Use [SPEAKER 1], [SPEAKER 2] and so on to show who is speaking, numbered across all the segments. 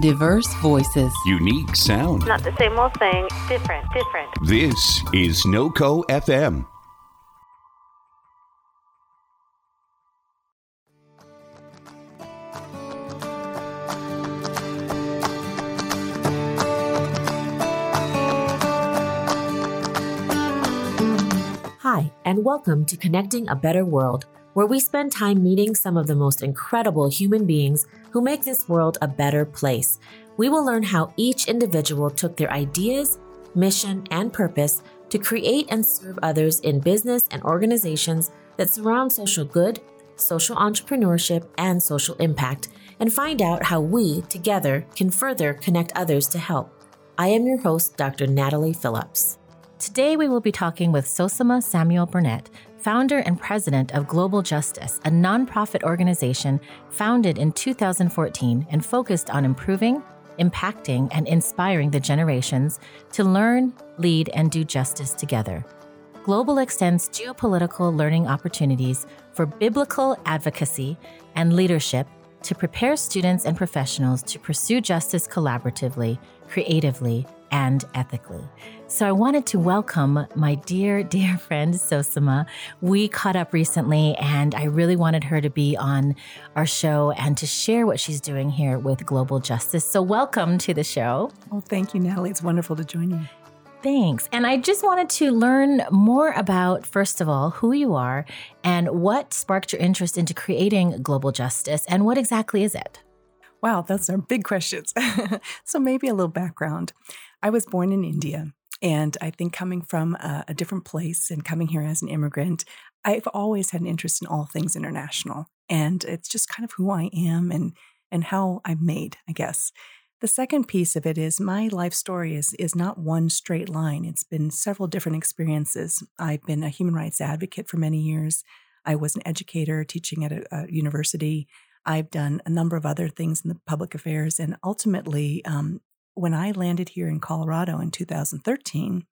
[SPEAKER 1] Diverse voices.
[SPEAKER 2] Unique sound.
[SPEAKER 3] Not the same old thing, different, different.
[SPEAKER 2] This is NoCo FM.
[SPEAKER 4] Hi, and welcome to Connecting a Better World, where we spend time meeting some of the most incredible human beings who make this world a better place. We will learn how each individual took their ideas, mission, and purpose to create and serve others in business and organizations that surround social good, social entrepreneurship, and social impact, and find out how we, together, can further connect others to help. I am your host, Dr. Natalie Phillips.
[SPEAKER 5] Today, we will be talking with Sosamma Samuel Burnett, founder and president of Global Justice, a nonprofit organization founded in 2014 and focused on improving, impacting, and inspiring the generations to learn, lead, and do justice together. Global extends geopolitical learning opportunities for biblical advocacy and leadership to prepare students and professionals to pursue justice collaboratively, creatively, and ethically. So I wanted to welcome my dear, dear friend Sosamma. We caught up recently, and I really wanted her to be on our show and to share what she's doing here with Global Justice. So welcome to the show.
[SPEAKER 6] Well, thank you, Natalie. It's wonderful to join you.
[SPEAKER 5] Thanks. And I just wanted to learn more about, first of all, who you are and what sparked your interest into creating Global Justice and what exactly is it?
[SPEAKER 6] Wow, those are big questions. so, maybe a little background. I was born in India, and I think coming from a, a, different place and coming here as an immigrant, I've always had an interest in all things international. And it's just kind of who I am and, and how I'm made, I guess. The second piece of it is my life story is, is not one straight line. It's been several different experiences. I've been a human rights advocate for many years. I was an educator teaching at a, a university. I've done a number of other things in the public affairs. And ultimately, um, when I landed here in Colorado in 2013,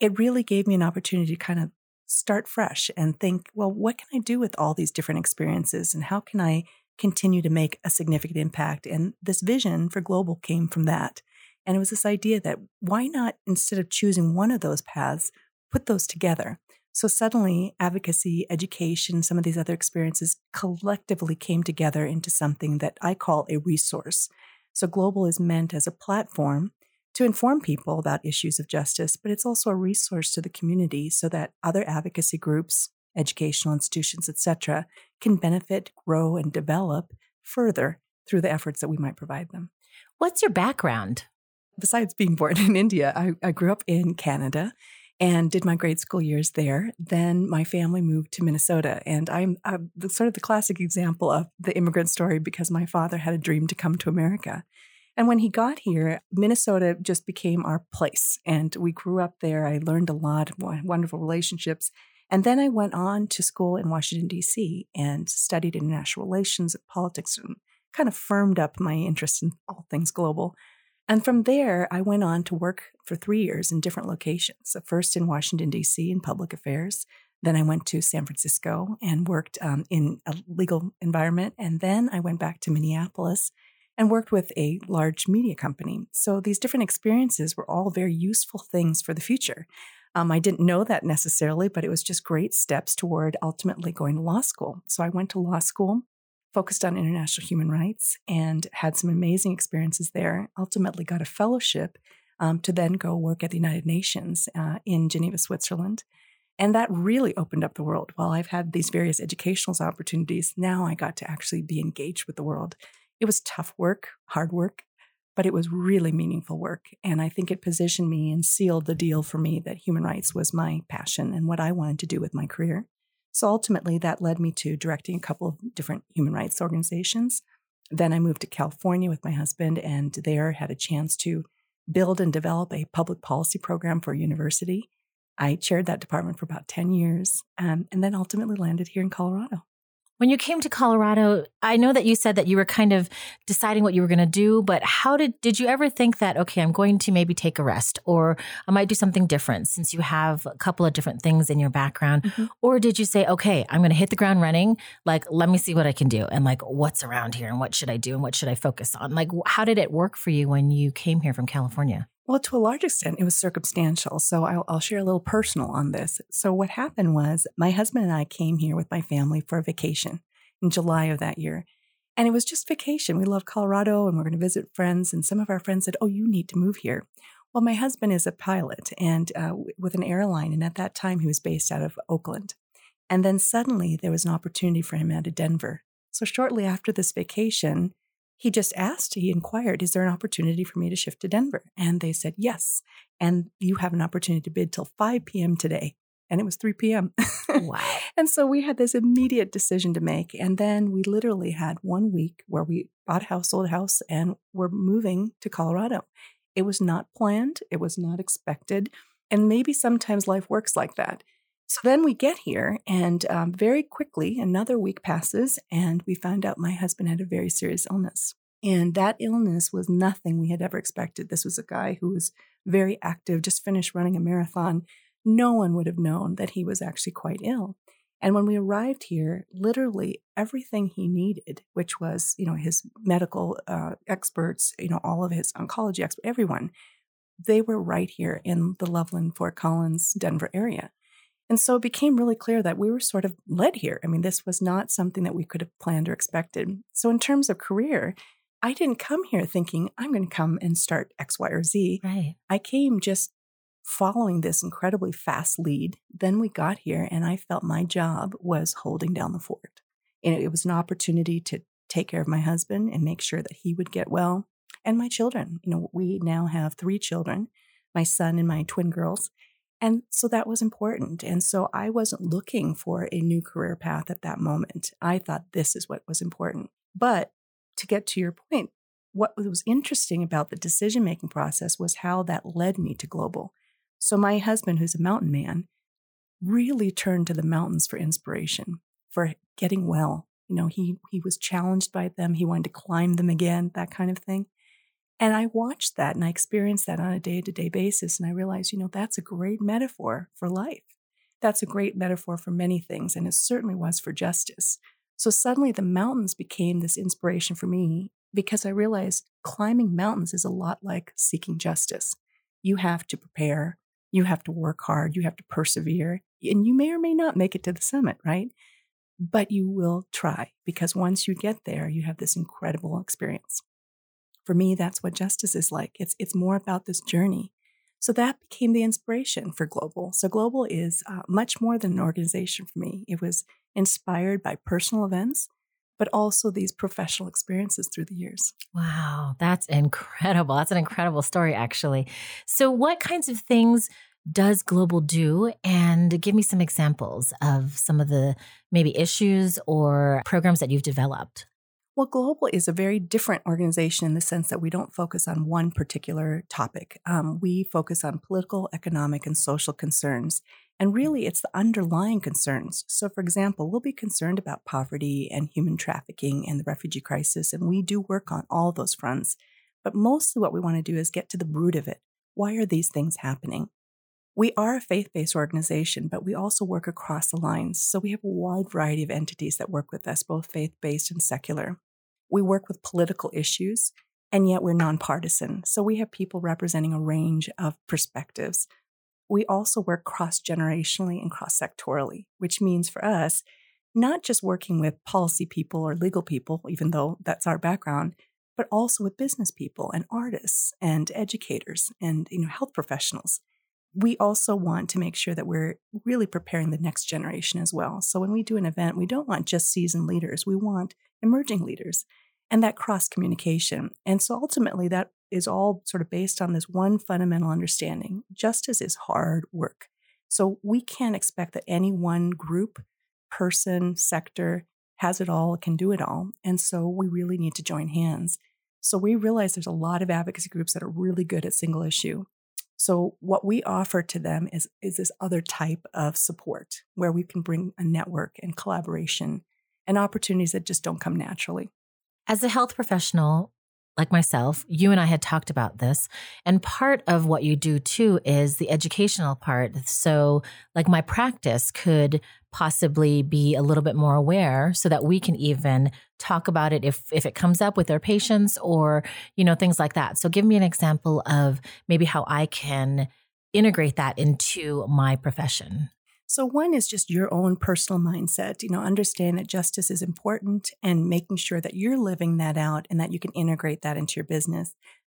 [SPEAKER 6] it really gave me an opportunity to kind of start fresh and think, well, what can I do with all these different experiences and how can I continue to make a significant impact? And this vision for global came from that. And it was this idea that why not, instead of choosing one of those paths, put those together? So suddenly, advocacy, education, some of these other experiences collectively came together into something that I call a resource. So, global is meant as a platform to inform people about issues of justice, but it's also a resource to the community so that other advocacy groups, educational institutions, etc., can benefit, grow, and develop further through the efforts that we might provide them.
[SPEAKER 5] What's your background?
[SPEAKER 6] Besides being born in India, I, I grew up in Canada and did my grade school years there. Then my family moved to Minnesota, and I'm, I'm sort of the classic example of the immigrant story because my father had a dream to come to America. And when he got here, Minnesota just became our place. And we grew up there. I learned a lot, wonderful relationships. And then I went on to school in Washington, D.C., and studied international relations, and politics, and kind of firmed up my interest in all things global. And from there, I went on to work for three years in different locations. First in Washington, D.C., in public affairs. Then I went to San Francisco and worked um, in a legal environment. And then I went back to Minneapolis and worked with a large media company. So these different experiences were all very useful things for the future. Um, I didn't know that necessarily, but it was just great steps toward ultimately going to law school. So I went to law school focused on international human rights and had some amazing experiences there. Ultimately, got a fellowship um, to then go work at the United Nations uh, in Geneva, Switzerland. And that really opened up the world. While I've had these various educational opportunities, now I got to actually be engaged with the world. It was tough work, hard work, but it was really meaningful work. And I think it positioned me and sealed the deal for me that human rights was my passion and what I wanted to do with my career. So ultimately, that led me to directing a couple of different human rights organizations. Then I moved to California with my husband, and there had a chance to build and develop a public policy program for a university. I chaired that department for about 10 years um, and then ultimately landed here in Colorado.
[SPEAKER 5] When you came to Colorado, I know that you said that you were kind of deciding what you were going to do, but how did did you ever think that okay, I'm going to maybe take a rest or I might do something different since you have a couple of different things in your background? Mm-hmm. Or did you say, okay, I'm going to hit the ground running, like let me see what I can do and like what's around here and what should I do and what should I focus on? Like how did it work for you when you came here from California?
[SPEAKER 6] Well, to a large extent, it was circumstantial. So I'll, I'll, share a little personal on this. So, what happened was my husband and I came here with my family for a vacation in July of that year. And it was just vacation. We love Colorado and we're going to visit friends. And some of our friends said, Oh, you need to move here. Well, my husband is a pilot and uh, with an airline. And at that time, he was based out of Oakland. And then suddenly there was an opportunity for him out of Denver. So, shortly after this vacation, he just asked, he inquired, is there an opportunity for me to shift to Denver? And they said, yes. And you have an opportunity to bid till 5 p.m. today. And it was 3 p.m.
[SPEAKER 5] Wow.
[SPEAKER 6] and so we had this immediate decision to make. And then we literally had one week where we bought a house, sold a house, and we're moving to Colorado. It was not planned, it was not expected. And maybe sometimes life works like that. So then we get here, and um, very quickly, another week passes, and we find out my husband had a very serious illness. And that illness was nothing we had ever expected. This was a guy who was very active, just finished running a marathon. No one would have known that he was actually quite ill. And when we arrived here, literally everything he needed, which was, you know, his medical uh, experts, you know, all of his oncology experts, everyone, they were right here in the Loveland, Fort Collins, Denver area. And so it became really clear that we were sort of led here. I mean, this was not something that we could have planned or expected. So, in terms of career, I didn't come here thinking I'm going to come and start X, Y, or Z.
[SPEAKER 5] Right.
[SPEAKER 6] I came just following this incredibly fast lead. Then we got here, and I felt my job was holding down the fort. And it was an opportunity to take care of my husband and make sure that he would get well and my children. You know, we now have three children my son and my twin girls. And so that was important. And so I wasn't looking for a new career path at that moment. I thought this is what was important. But to get to your point, what was interesting about the decision making process was how that led me to global. So my husband, who's a mountain man, really turned to the mountains for inspiration, for getting well. You know, he he was challenged by them. He wanted to climb them again, that kind of thing. And I watched that and I experienced that on a day to day basis. And I realized, you know, that's a great metaphor for life. That's a great metaphor for many things. And it certainly was for justice. So suddenly the mountains became this inspiration for me because I realized climbing mountains is a lot like seeking justice. You have to prepare, you have to work hard, you have to persevere, and you may or may not make it to the summit, right? But you will try because once you get there, you have this incredible experience for me, that's what justice is like. It's, it's more about this journey. So that became the inspiration for Global. So Global is uh, much more than an organization for me. It was inspired by personal events, but also these professional experiences through the years.
[SPEAKER 5] Wow, that's incredible. That's an incredible story, actually. So, what kinds of things does Global do? And give me some examples of some of the maybe issues or programs that you've developed.
[SPEAKER 6] Well, Global is a very different organization in the sense that we don't focus on one particular topic. Um, we focus on political, economic, and social concerns. And really, it's the underlying concerns. So, for example, we'll be concerned about poverty and human trafficking and the refugee crisis, and we do work on all those fronts. But mostly, what we want to do is get to the root of it. Why are these things happening? We are a faith based organization, but we also work across the lines. So we have a wide variety of entities that work with us, both faith based and secular. We work with political issues, and yet we're nonpartisan. So we have people representing a range of perspectives. We also work cross generationally and cross sectorally, which means for us, not just working with policy people or legal people, even though that's our background, but also with business people and artists and educators and you know health professionals. We also want to make sure that we're really preparing the next generation as well. So when we do an event, we don't want just seasoned leaders. We want emerging leaders and that cross communication. And so ultimately, that is all sort of based on this one fundamental understanding justice is hard work. So we can't expect that any one group, person, sector has it all, can do it all. And so we really need to join hands. So we realize there's a lot of advocacy groups that are really good at single issue. So what we offer to them is, is this other type of support where we can bring a network and collaboration and opportunities that just don't come naturally.
[SPEAKER 5] As a health professional, like myself, you and I had talked about this. And part of what you do too is the educational part. So, like, my practice could possibly be a little bit more aware so that we can even talk about it if if it comes up with our patients or you know things like that so give me an example of maybe how i can integrate that into my profession
[SPEAKER 6] so one is just your own personal mindset you know understand that justice is important and making sure that you're living that out and that you can integrate that into your business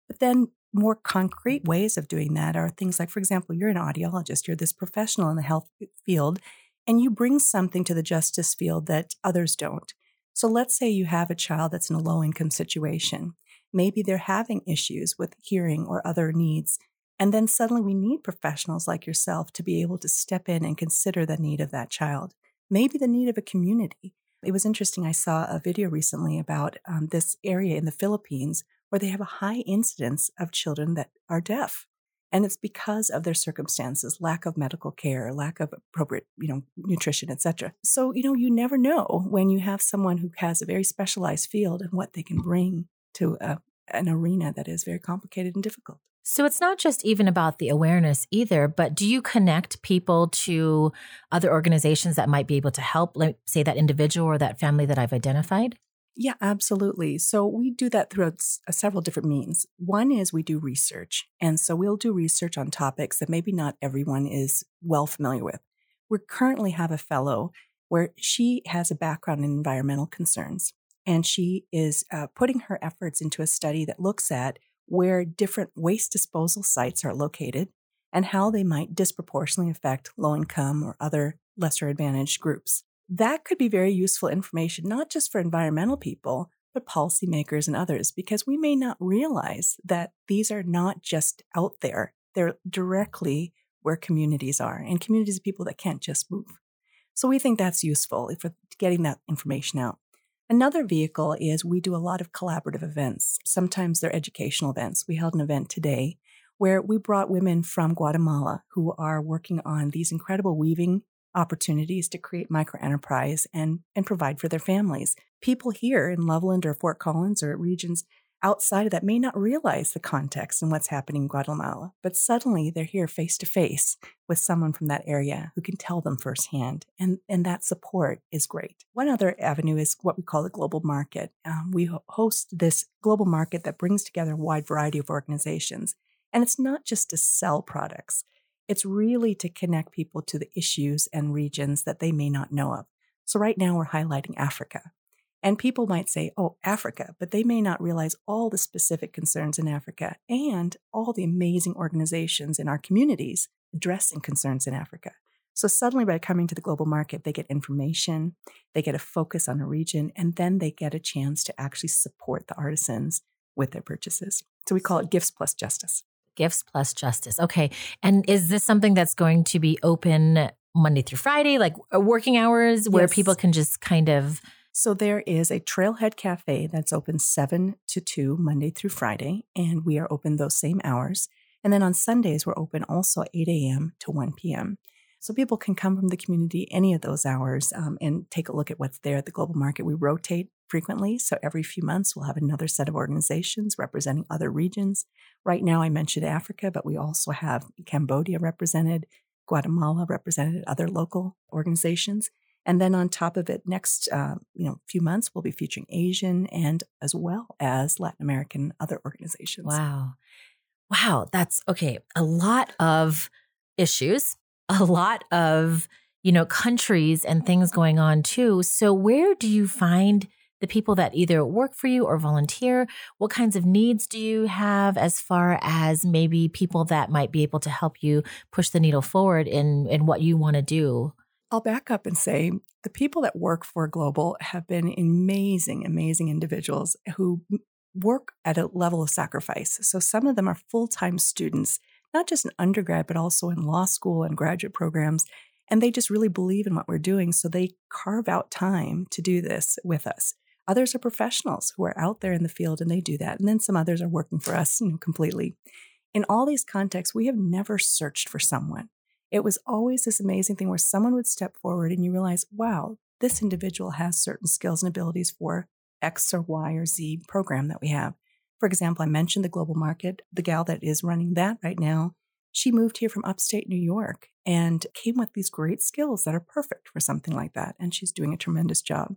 [SPEAKER 6] but then more concrete ways of doing that are things like for example you're an audiologist you're this professional in the health field and you bring something to the justice field that others don't. So let's say you have a child that's in a low income situation. Maybe they're having issues with hearing or other needs. And then suddenly we need professionals like yourself to be able to step in and consider the need of that child, maybe the need of a community. It was interesting. I saw a video recently about um, this area in the Philippines where they have a high incidence of children that are deaf and it's because of their circumstances lack of medical care lack of appropriate you know nutrition etc so you know you never know when you have someone who has a very specialized field and what they can bring to a, an arena that is very complicated and difficult
[SPEAKER 5] so it's not just even about the awareness either, but do you connect people to other organizations that might be able to help, like say that individual or that family that I've identified?
[SPEAKER 6] Yeah, absolutely. So we do that through uh, several different means. One is we do research. And so we'll do research on topics that maybe not everyone is well familiar with. We currently have a fellow where she has a background in environmental concerns. And she is uh, putting her efforts into a study that looks at where different waste disposal sites are located and how they might disproportionately affect low income or other lesser advantaged groups that could be very useful information, not just for environmental people, but policymakers and others, because we may not realize that these are not just out there. They're directly where communities are and communities of people that can't just move. So we think that's useful for getting that information out. Another vehicle is we do a lot of collaborative events. Sometimes they're educational events. We held an event today where we brought women from Guatemala who are working on these incredible weaving opportunities to create micro enterprise and, and provide for their families. People here in Loveland or Fort Collins or regions outside of that may not realize the context and what's happening in Guatemala, but suddenly they're here face to face with someone from that area who can tell them firsthand, and, and that support is great. One other avenue is what we call the global market. Um, we host this global market that brings together a wide variety of organizations, and it's not just to sell products. It's really to connect people to the issues and regions that they may not know of. So, right now, we're highlighting Africa. And people might say, oh, Africa, but they may not realize all the specific concerns in Africa and all the amazing organizations in our communities addressing concerns in Africa. So, suddenly, by coming to the global market, they get information, they get a focus on a region, and then they get a chance to actually support the artisans with their purchases. So, we call it gifts plus justice.
[SPEAKER 5] Gifts plus justice. Okay. And is this something that's going to be open Monday through Friday, like uh, working hours where
[SPEAKER 6] yes.
[SPEAKER 5] people can just kind of.
[SPEAKER 6] So there is a Trailhead Cafe that's open 7 to 2 Monday through Friday, and we are open those same hours. And then on Sundays, we're open also 8 a.m. to 1 p.m. So people can come from the community any of those hours um, and take a look at what's there at the global market. We rotate frequently. So every few months, we'll have another set of organizations representing other regions. Right now, I mentioned Africa, but we also have Cambodia represented, Guatemala represented, other local organizations. And then on top of it, next uh, you know few months, we'll be featuring Asian and as well as Latin American other organizations.
[SPEAKER 5] Wow, wow, that's okay. A lot of issues, a lot of you know countries and things going on too. So where do you find the people that either work for you or volunteer? What kinds of needs do you have as far as maybe people that might be able to help you push the needle forward in, in what you want to do?
[SPEAKER 6] I'll back up and say the people that work for Global have been amazing, amazing individuals who work at a level of sacrifice. So some of them are full time students, not just in undergrad, but also in law school and graduate programs. And they just really believe in what we're doing. So they carve out time to do this with us. Others are professionals who are out there in the field and they do that. And then some others are working for us you know, completely. In all these contexts, we have never searched for someone. It was always this amazing thing where someone would step forward and you realize, wow, this individual has certain skills and abilities for X or Y or Z program that we have. For example, I mentioned the global market. The gal that is running that right now, she moved here from upstate New York and came with these great skills that are perfect for something like that. And she's doing a tremendous job.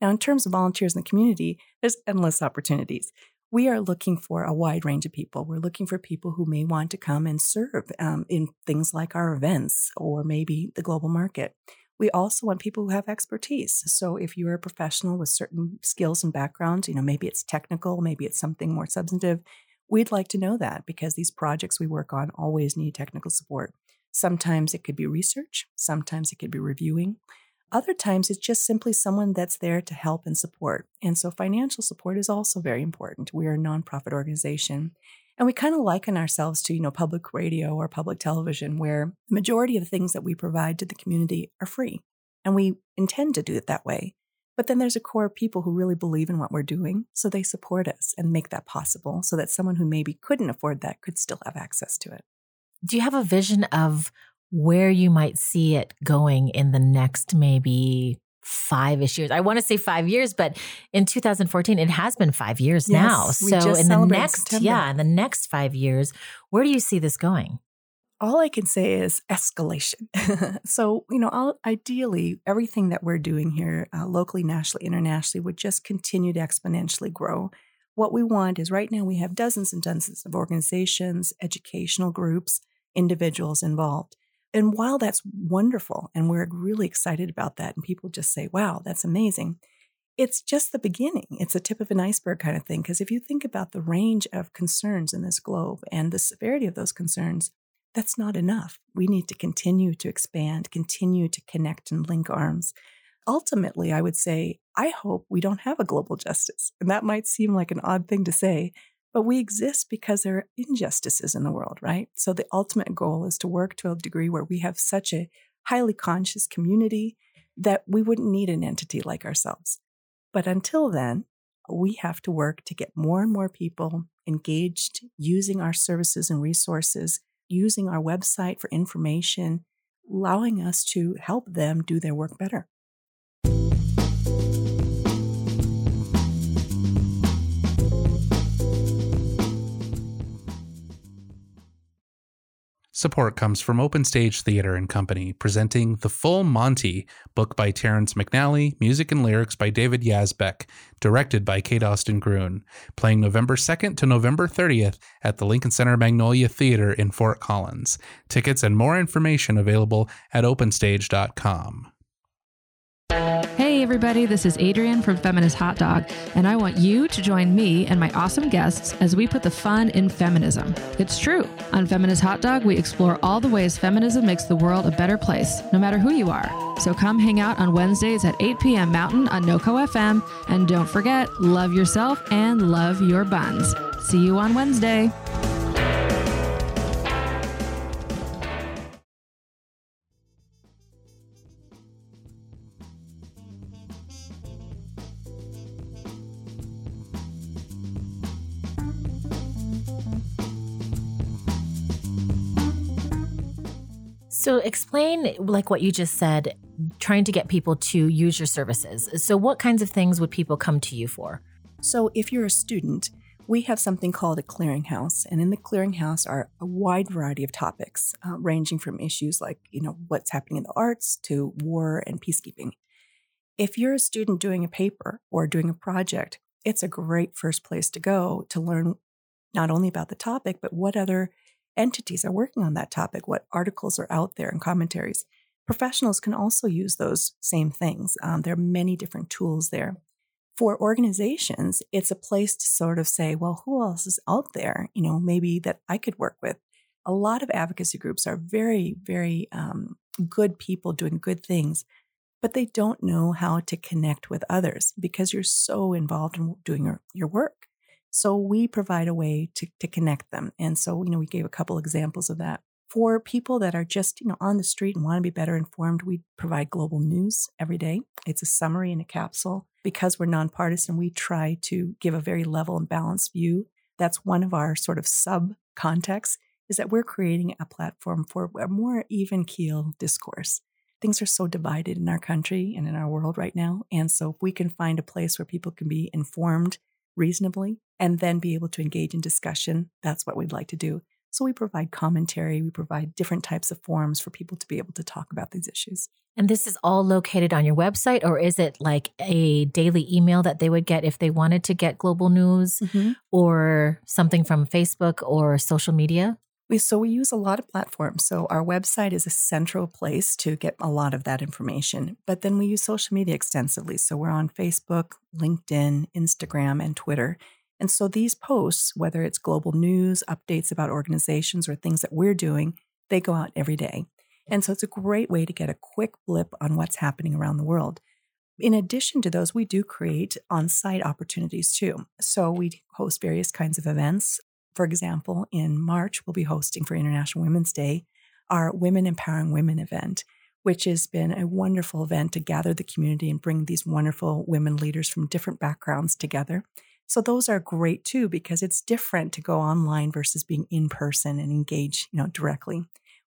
[SPEAKER 6] Now, in terms of volunteers in the community, there's endless opportunities we are looking for a wide range of people. We're looking for people who may want to come and serve um, in things like our events or maybe the global market. We also want people who have expertise. So if you're a professional with certain skills and backgrounds, you know, maybe it's technical, maybe it's something more substantive, we'd like to know that because these projects we work on always need technical support. Sometimes it could be research, sometimes it could be reviewing. Other times, it's just simply someone that's there to help and support. And so, financial support is also very important. We are a nonprofit organization. And we kind of liken ourselves to, you know, public radio or public television, where the majority of things that we provide to the community are free. And we intend to do it that way. But then there's a core of people who really believe in what we're doing. So they support us and make that possible so that someone who maybe couldn't afford that could still have access to it.
[SPEAKER 5] Do you have a vision of where you might see it going in the next maybe five ish years. I want to say five years, but in 2014, it has been five years yes, now. So in the next, September. yeah, in the next five years, where do you see this going?
[SPEAKER 6] All I can say is escalation. so, you know, I'll, ideally, everything that we're doing here, uh, locally, nationally, internationally, would just continue to exponentially grow. What we want is right now we have dozens and dozens of organizations, educational groups, individuals involved. And while that's wonderful, and we're really excited about that, and people just say, wow, that's amazing, it's just the beginning. It's a tip of an iceberg kind of thing. Because if you think about the range of concerns in this globe and the severity of those concerns, that's not enough. We need to continue to expand, continue to connect and link arms. Ultimately, I would say, I hope we don't have a global justice. And that might seem like an odd thing to say, but we exist because there are injustices in the world, right? So the ultimate goal is to work to a degree where we have such a highly conscious community that we wouldn't need an entity like ourselves. But until then, we have to work to get more and more people engaged using our services and resources, using our website for information, allowing us to help them do their work better.
[SPEAKER 1] Support comes from Open Stage Theater and Company, presenting The Full Monty, book by Terrence McNally, music and lyrics by David Yazbek, directed by Kate Austin Gruen, playing November 2nd to November 30th at the Lincoln Center Magnolia Theater in Fort Collins. Tickets and more information available at openstage.com.
[SPEAKER 7] Hey, everybody, this is Adrienne from Feminist Hot Dog, and I want you to join me and my awesome guests as we put the fun in feminism. It's true. On Feminist Hot Dog, we explore all the ways feminism makes the world a better place, no matter who you are. So come hang out on Wednesdays at 8 p.m. Mountain on NoCo FM, and don't forget, love yourself and love your buns. See you on Wednesday.
[SPEAKER 5] So explain like what you just said, trying to get people to use your services. So what kinds of things would people come to you for?
[SPEAKER 6] So if you're a student, we have something called a clearinghouse, and in the clearinghouse are a wide variety of topics, uh, ranging from issues like you know what's happening in the arts to war and peacekeeping. If you're a student doing a paper or doing a project, it's a great first place to go to learn not only about the topic but what other entities are working on that topic, what articles are out there and commentaries. Professionals can also use those same things. Um, there are many different tools there. For organizations, it's a place to sort of say, well, who else is out there, you know, maybe that I could work with? A lot of advocacy groups are very, very um, good people doing good things, but they don't know how to connect with others because you're so involved in doing your, your work. So we provide a way to, to connect them. And so, you know, we gave a couple examples of that. For people that are just, you know, on the street and want to be better informed, we provide global news every day. It's a summary in a capsule. Because we're nonpartisan, we try to give a very level and balanced view. That's one of our sort of sub contexts is that we're creating a platform for a more even keel discourse. things are so divided in our country and in our world right now. And so if we can find a place where people can be informed reasonably and then be able to engage in discussion, that's what we'd like to do. So we provide commentary, we provide different types of forums for people to be able to talk about these issues.
[SPEAKER 5] And this is all located on your website, or is it like a daily email that they would get if they wanted to get global news
[SPEAKER 6] Mm-hmm.
[SPEAKER 5] or something from Facebook or social media?
[SPEAKER 6] We, so we use a lot of platforms. So our website is a central place to get a lot of that information. But then we use social media extensively. So we're on Facebook, LinkedIn, Instagram, and Twitter. And so these posts, whether it's global news, updates about organizations, or things that we're doing, they go out every day. And so it's a great way to get a quick blip on what's happening around the world. In addition to those, we do create on site opportunities too. So we host various kinds of events. For example, in March, we'll be hosting for International Women's Day our Women Empowering Women event, which has been a wonderful event to gather the community and bring these wonderful women leaders from different backgrounds together. So those are great too because it's different to go online versus being in person and engage, you know, directly.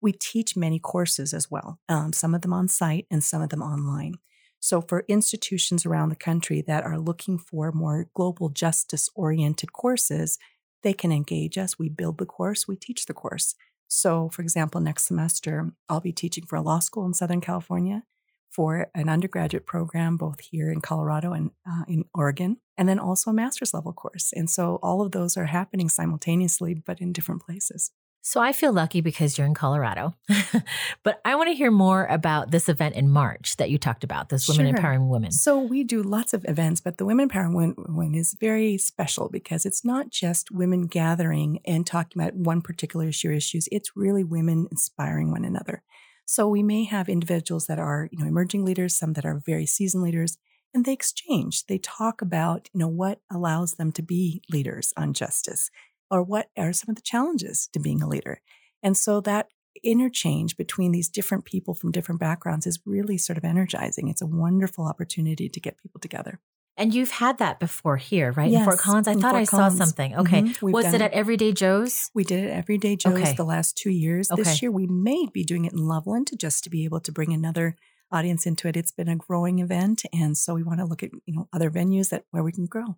[SPEAKER 6] We teach many courses as well, um, some of them on site and some of them online. So for institutions around the country that are looking for more global justice oriented courses, they can engage us. We build the course, we teach the course. So, for example, next semester, I'll be teaching for a law school in Southern California, for an undergraduate program, both here in Colorado and uh, in Oregon, and then also a master's level course. And so all of those are happening simultaneously, but in different places.
[SPEAKER 5] So I feel lucky because you're in Colorado. but I want to hear more about this event in March that you talked about, this Women
[SPEAKER 6] Sure.
[SPEAKER 5] Empowering Women.
[SPEAKER 6] So we do lots of events, but the Women Empowering Women is very special because it's not just women gathering and talking about one particular issue or issues. It's really women inspiring one another. So we may have individuals that are, you know, emerging leaders, some that are very seasoned leaders, and they exchange. They talk about, you know, what allows them to be leaders on justice or what are some of the challenges to being a leader. And so that interchange between these different people from different backgrounds is really sort of energizing. It's a wonderful opportunity to get people together.
[SPEAKER 5] And you've had that before here, right? in Fort Collins. I thought
[SPEAKER 6] Fort
[SPEAKER 5] I saw something. Okay.
[SPEAKER 6] Mhm,
[SPEAKER 5] Was it
[SPEAKER 6] it.
[SPEAKER 5] at Everyday Joe's?
[SPEAKER 6] We did it every day, Joe's,
[SPEAKER 5] Okay.
[SPEAKER 6] the last two years.
[SPEAKER 5] Okay.
[SPEAKER 6] This year, we may be doing it in Loveland just to be able to bring another audience into it. It's been a growing event, and so we want to look at you know other venues that where we can grow.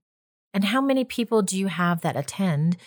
[SPEAKER 5] And how many people do you have that attend?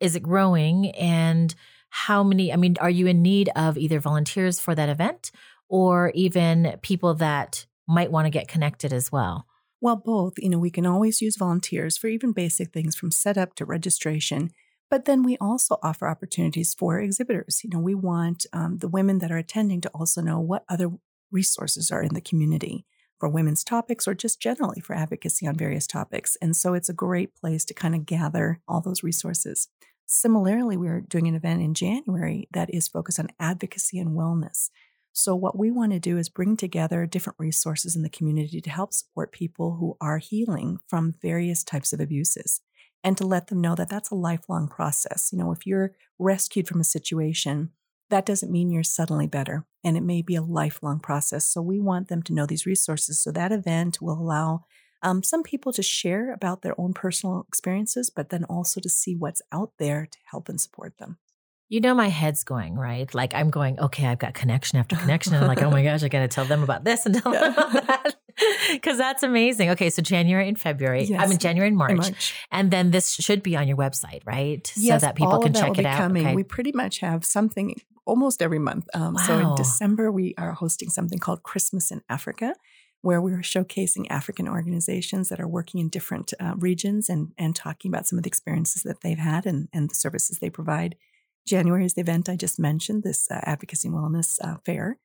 [SPEAKER 5] Is it growing? And how many? I mean, are you in need of either volunteers for that event or even people that might want to get connected as well?
[SPEAKER 6] Well, both. You know, we can always use volunteers for even basic things from setup to registration. But then we also offer opportunities for exhibitors. You know, we want um, the women that are attending to also know what other resources are in the community for women's topics or just generally for advocacy on various topics. And so it's a great place to kind of gather all those resources. Similarly, we're doing an event in January that is focused on advocacy and wellness. So, what we want to do is bring together different resources in the community to help support people who are healing from various types of abuses and to let them know that that's a lifelong process. You know, if you're rescued from a situation, that doesn't mean you're suddenly better, and it may be a lifelong process. So, we want them to know these resources. So, that event will allow um, some people to share about their own personal experiences, but then also to see what's out there to help and support them.
[SPEAKER 5] You know, my head's going, right? Like I'm going, okay, I've got connection after connection. And I'm like, oh my gosh, I got to tell them about this and tell them about that. Because that's amazing. Okay, so January and February. I
[SPEAKER 6] Yes.
[SPEAKER 5] mean, January and March.
[SPEAKER 6] March.
[SPEAKER 5] And then this should be on your website, right?
[SPEAKER 6] Yes,
[SPEAKER 5] so that people can
[SPEAKER 6] that
[SPEAKER 5] check
[SPEAKER 6] will
[SPEAKER 5] it
[SPEAKER 6] be
[SPEAKER 5] out.
[SPEAKER 6] Coming.
[SPEAKER 5] Okay.
[SPEAKER 6] We pretty much have something almost every month. Um, So in December, we are hosting something called Christmas in Africa, where we are showcasing African organizations that are working in different uh, regions and and talking about some of the experiences that they've had and and the services they provide. January is the event I just mentioned, this uh, advocacy and wellness uh, fair.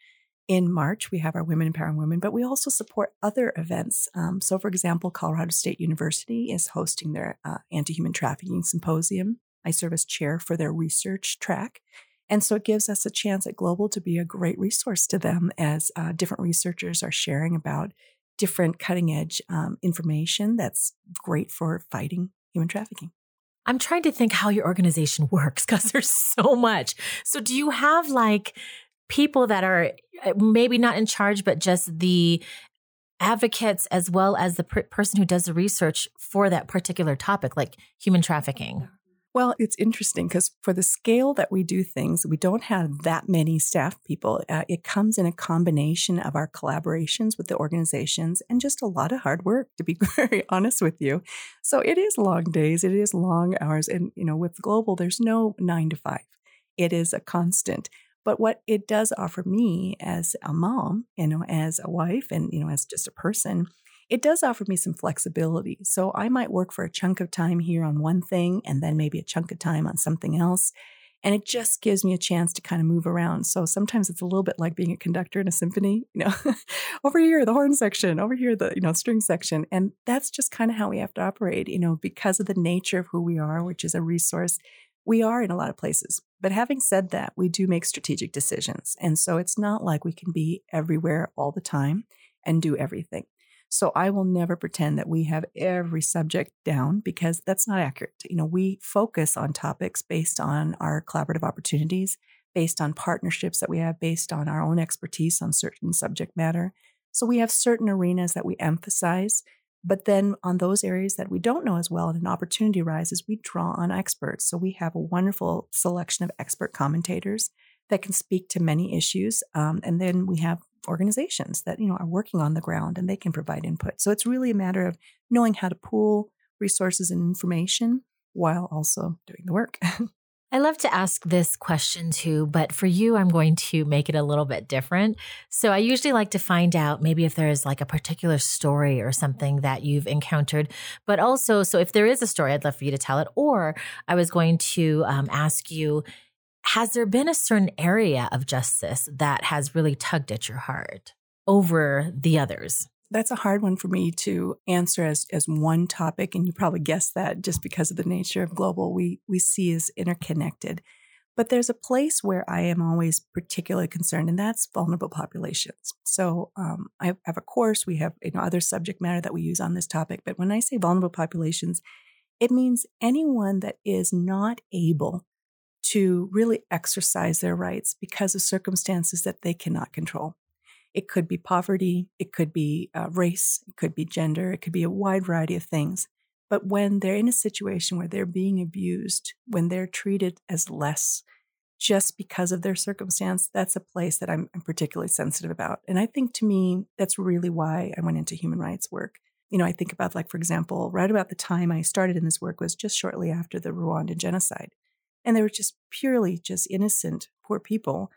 [SPEAKER 6] In March, we have our Women Empowering Women, but we also support other events. Um, so, for example, Colorado State University is hosting their uh, anti human trafficking symposium. I serve as chair for their research track. And so it gives us a chance at Global to be a great resource to them as uh, different researchers are sharing about different cutting edge um, information that's great for fighting human trafficking.
[SPEAKER 5] I'm trying to think how your organization works because there's so much. So, do you have like people that are uh, maybe not in charge, but just the advocates as well as the per- person who does the research for that particular topic, like human trafficking?
[SPEAKER 6] Well, it's interesting because for the scale that we do things, we don't have that many staff people. Uh, it comes in a combination of our collaborations with the organizations and just a lot of hard work, to be very honest with you. So it is long days, it is long hours. And, you know, with global, there's no nine to five, it is a constant. But what it does offer me as a mom, you know, as a wife, and, you know, as just a person, it does offer me some flexibility. So I might work for a chunk of time here on one thing and then maybe a chunk of time on something else. And it just gives me a chance to kind of move around. So sometimes it's a little bit like being a conductor in a symphony, you know, over here, the horn section, over here, the, you know, string section. And that's just kind of how we have to operate, you know, because of the nature of who we are, which is a resource. We are in a lot of places. But having said that, we do make strategic decisions. And so it's not like we can be everywhere all the time and do everything. So I will never pretend that we have every subject down because that's not accurate. You know, we focus on topics based on our collaborative opportunities, based on partnerships that we have, based on our own expertise on certain subject matter. So we have certain arenas that we emphasize. But then on those areas that we don't know as well and an opportunity arises, we draw on experts. So we have a wonderful selection of expert commentators that can speak to many issues. Um, and then we have organizations that you know are working on the ground and they can provide input. So it's really a matter of knowing how to pool resources and information while also doing the work.
[SPEAKER 5] I love to ask this question too, but for you, I'm going to make it a little bit different. So I usually like to find out maybe if there's like a particular story or something that you've encountered, but also, so if there is a story, I'd love for you to tell it. Or I was going to um, ask you has there been a certain area of justice that has really tugged at your heart over the others?
[SPEAKER 6] That's a hard one for me to answer as, as one topic. And you probably guessed that just because of the nature of global, we, we see as interconnected. But there's a place where I am always particularly concerned, and that's vulnerable populations. So um, I have a course, we have you know, other subject matter that we use on this topic. But when I say vulnerable populations, it means anyone that is not able to really exercise their rights because of circumstances that they cannot control. It could be poverty, it could be uh, race, it could be gender, it could be a wide variety of things. But when they're in a situation where they're being abused, when they're treated as less just because of their circumstance, that's a place that I'm, I'm particularly sensitive about. And I think to me, that's really why I went into human rights work. You know, I think about, like, for example, right about the time I started in this work was just shortly after the Rwandan genocide. And they were just purely just innocent, poor people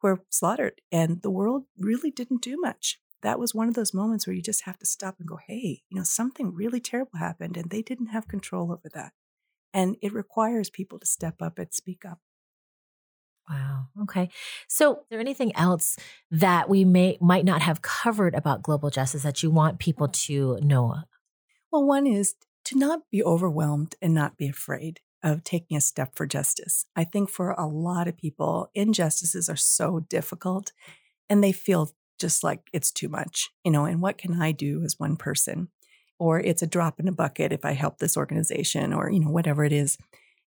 [SPEAKER 6] who were slaughtered. And the world really didn't do much. That was one of those moments where you just have to stop and go, hey, you know, something really terrible happened and they didn't have control over that. And it requires people to step up and speak up.
[SPEAKER 5] Wow. Okay. So, is there anything else that we may might not have covered about global justice that you want people to know?
[SPEAKER 6] Well, one is to not be overwhelmed and not be afraid of taking a step for justice. I think for a lot of people, injustices are so difficult and they feel just like it's too much, you know, and what can I do as one person? Or it's a drop in a bucket if I help this organization or, you know, whatever it is.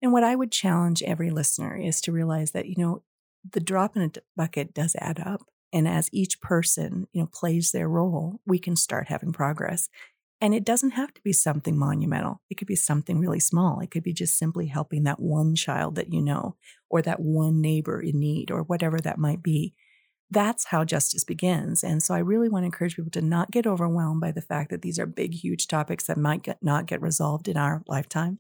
[SPEAKER 6] And what I would challenge every listener is to realize that, you know, the drop in a bucket does add up. And as each person, you know, plays their role, we can start having progress. And it doesn't have to be something monumental. It could be something really small. It could be just simply helping that one child that you know, or that one neighbor in need, or whatever that might be. That's how justice begins. And so I really want to encourage people to not get overwhelmed by the fact that these are big, huge topics that might get, not get resolved in our lifetime.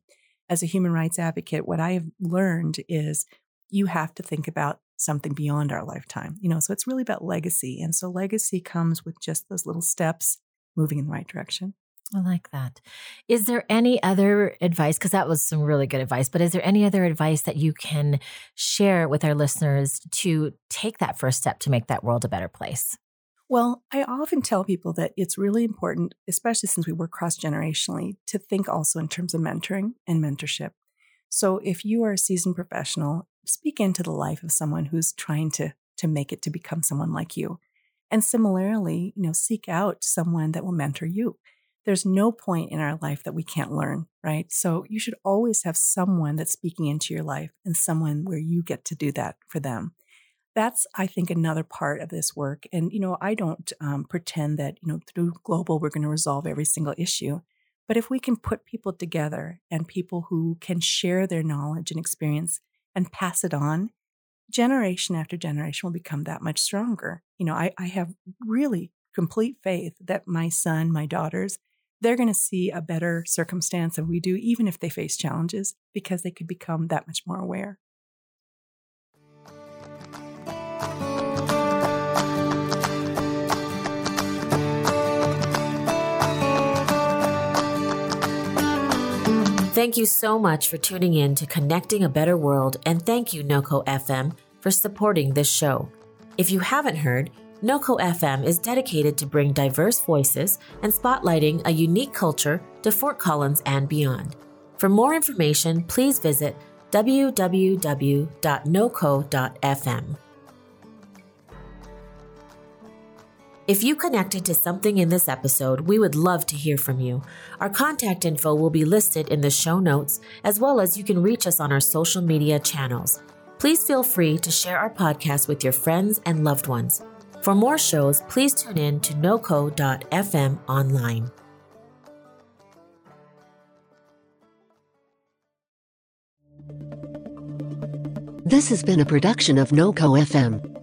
[SPEAKER 6] As a human rights advocate, what I have learned is you have to think about something beyond our lifetime. You know, so it's really about legacy. And so legacy comes with just those little steps moving in the right direction.
[SPEAKER 5] I like that. Is there any other advice? Because that was some really good advice, but is there any other advice that you can share with our listeners to take that first step to make that world a better place?
[SPEAKER 6] Well, I often tell people that it's really important, especially since we work cross generationally, to think also in terms of mentoring and mentorship. So if you are a seasoned professional, speak into the life of someone who's trying to, to make it to become someone like you. And similarly, you know, seek out someone that will mentor you there's no point in our life that we can't learn, right? So you should always have someone that's speaking into your life and someone where you get to do that for them. That's, I think, another part of this work. And, you know, I don't um, pretend that, you know, through global, we're going to resolve every single issue. But if we can put people together and people who can share their knowledge and experience and pass it on, generation after generation will become that much stronger. You know, I, I have really complete faith that my son, my daughters, they're going to see a better circumstance than we do, even if they face challenges, because they could become that much more aware.
[SPEAKER 4] Thank you so much for tuning in to Connecting a Better World, and thank you, NOCO FM, for supporting this show. If you haven't heard, NOCO FM is dedicated to bring diverse voices and spotlighting a unique culture to Fort Collins and beyond. For more information, please visit www.noco.fm. If you connected to something in this episode, we would love to hear from you. Our contact info will be listed in the show notes, as well as you can reach us on our social media channels. Please feel free to share our podcast with your friends and loved ones. For more shows, please tune in to noco.fm online.
[SPEAKER 8] This has been a production of NOCO FM.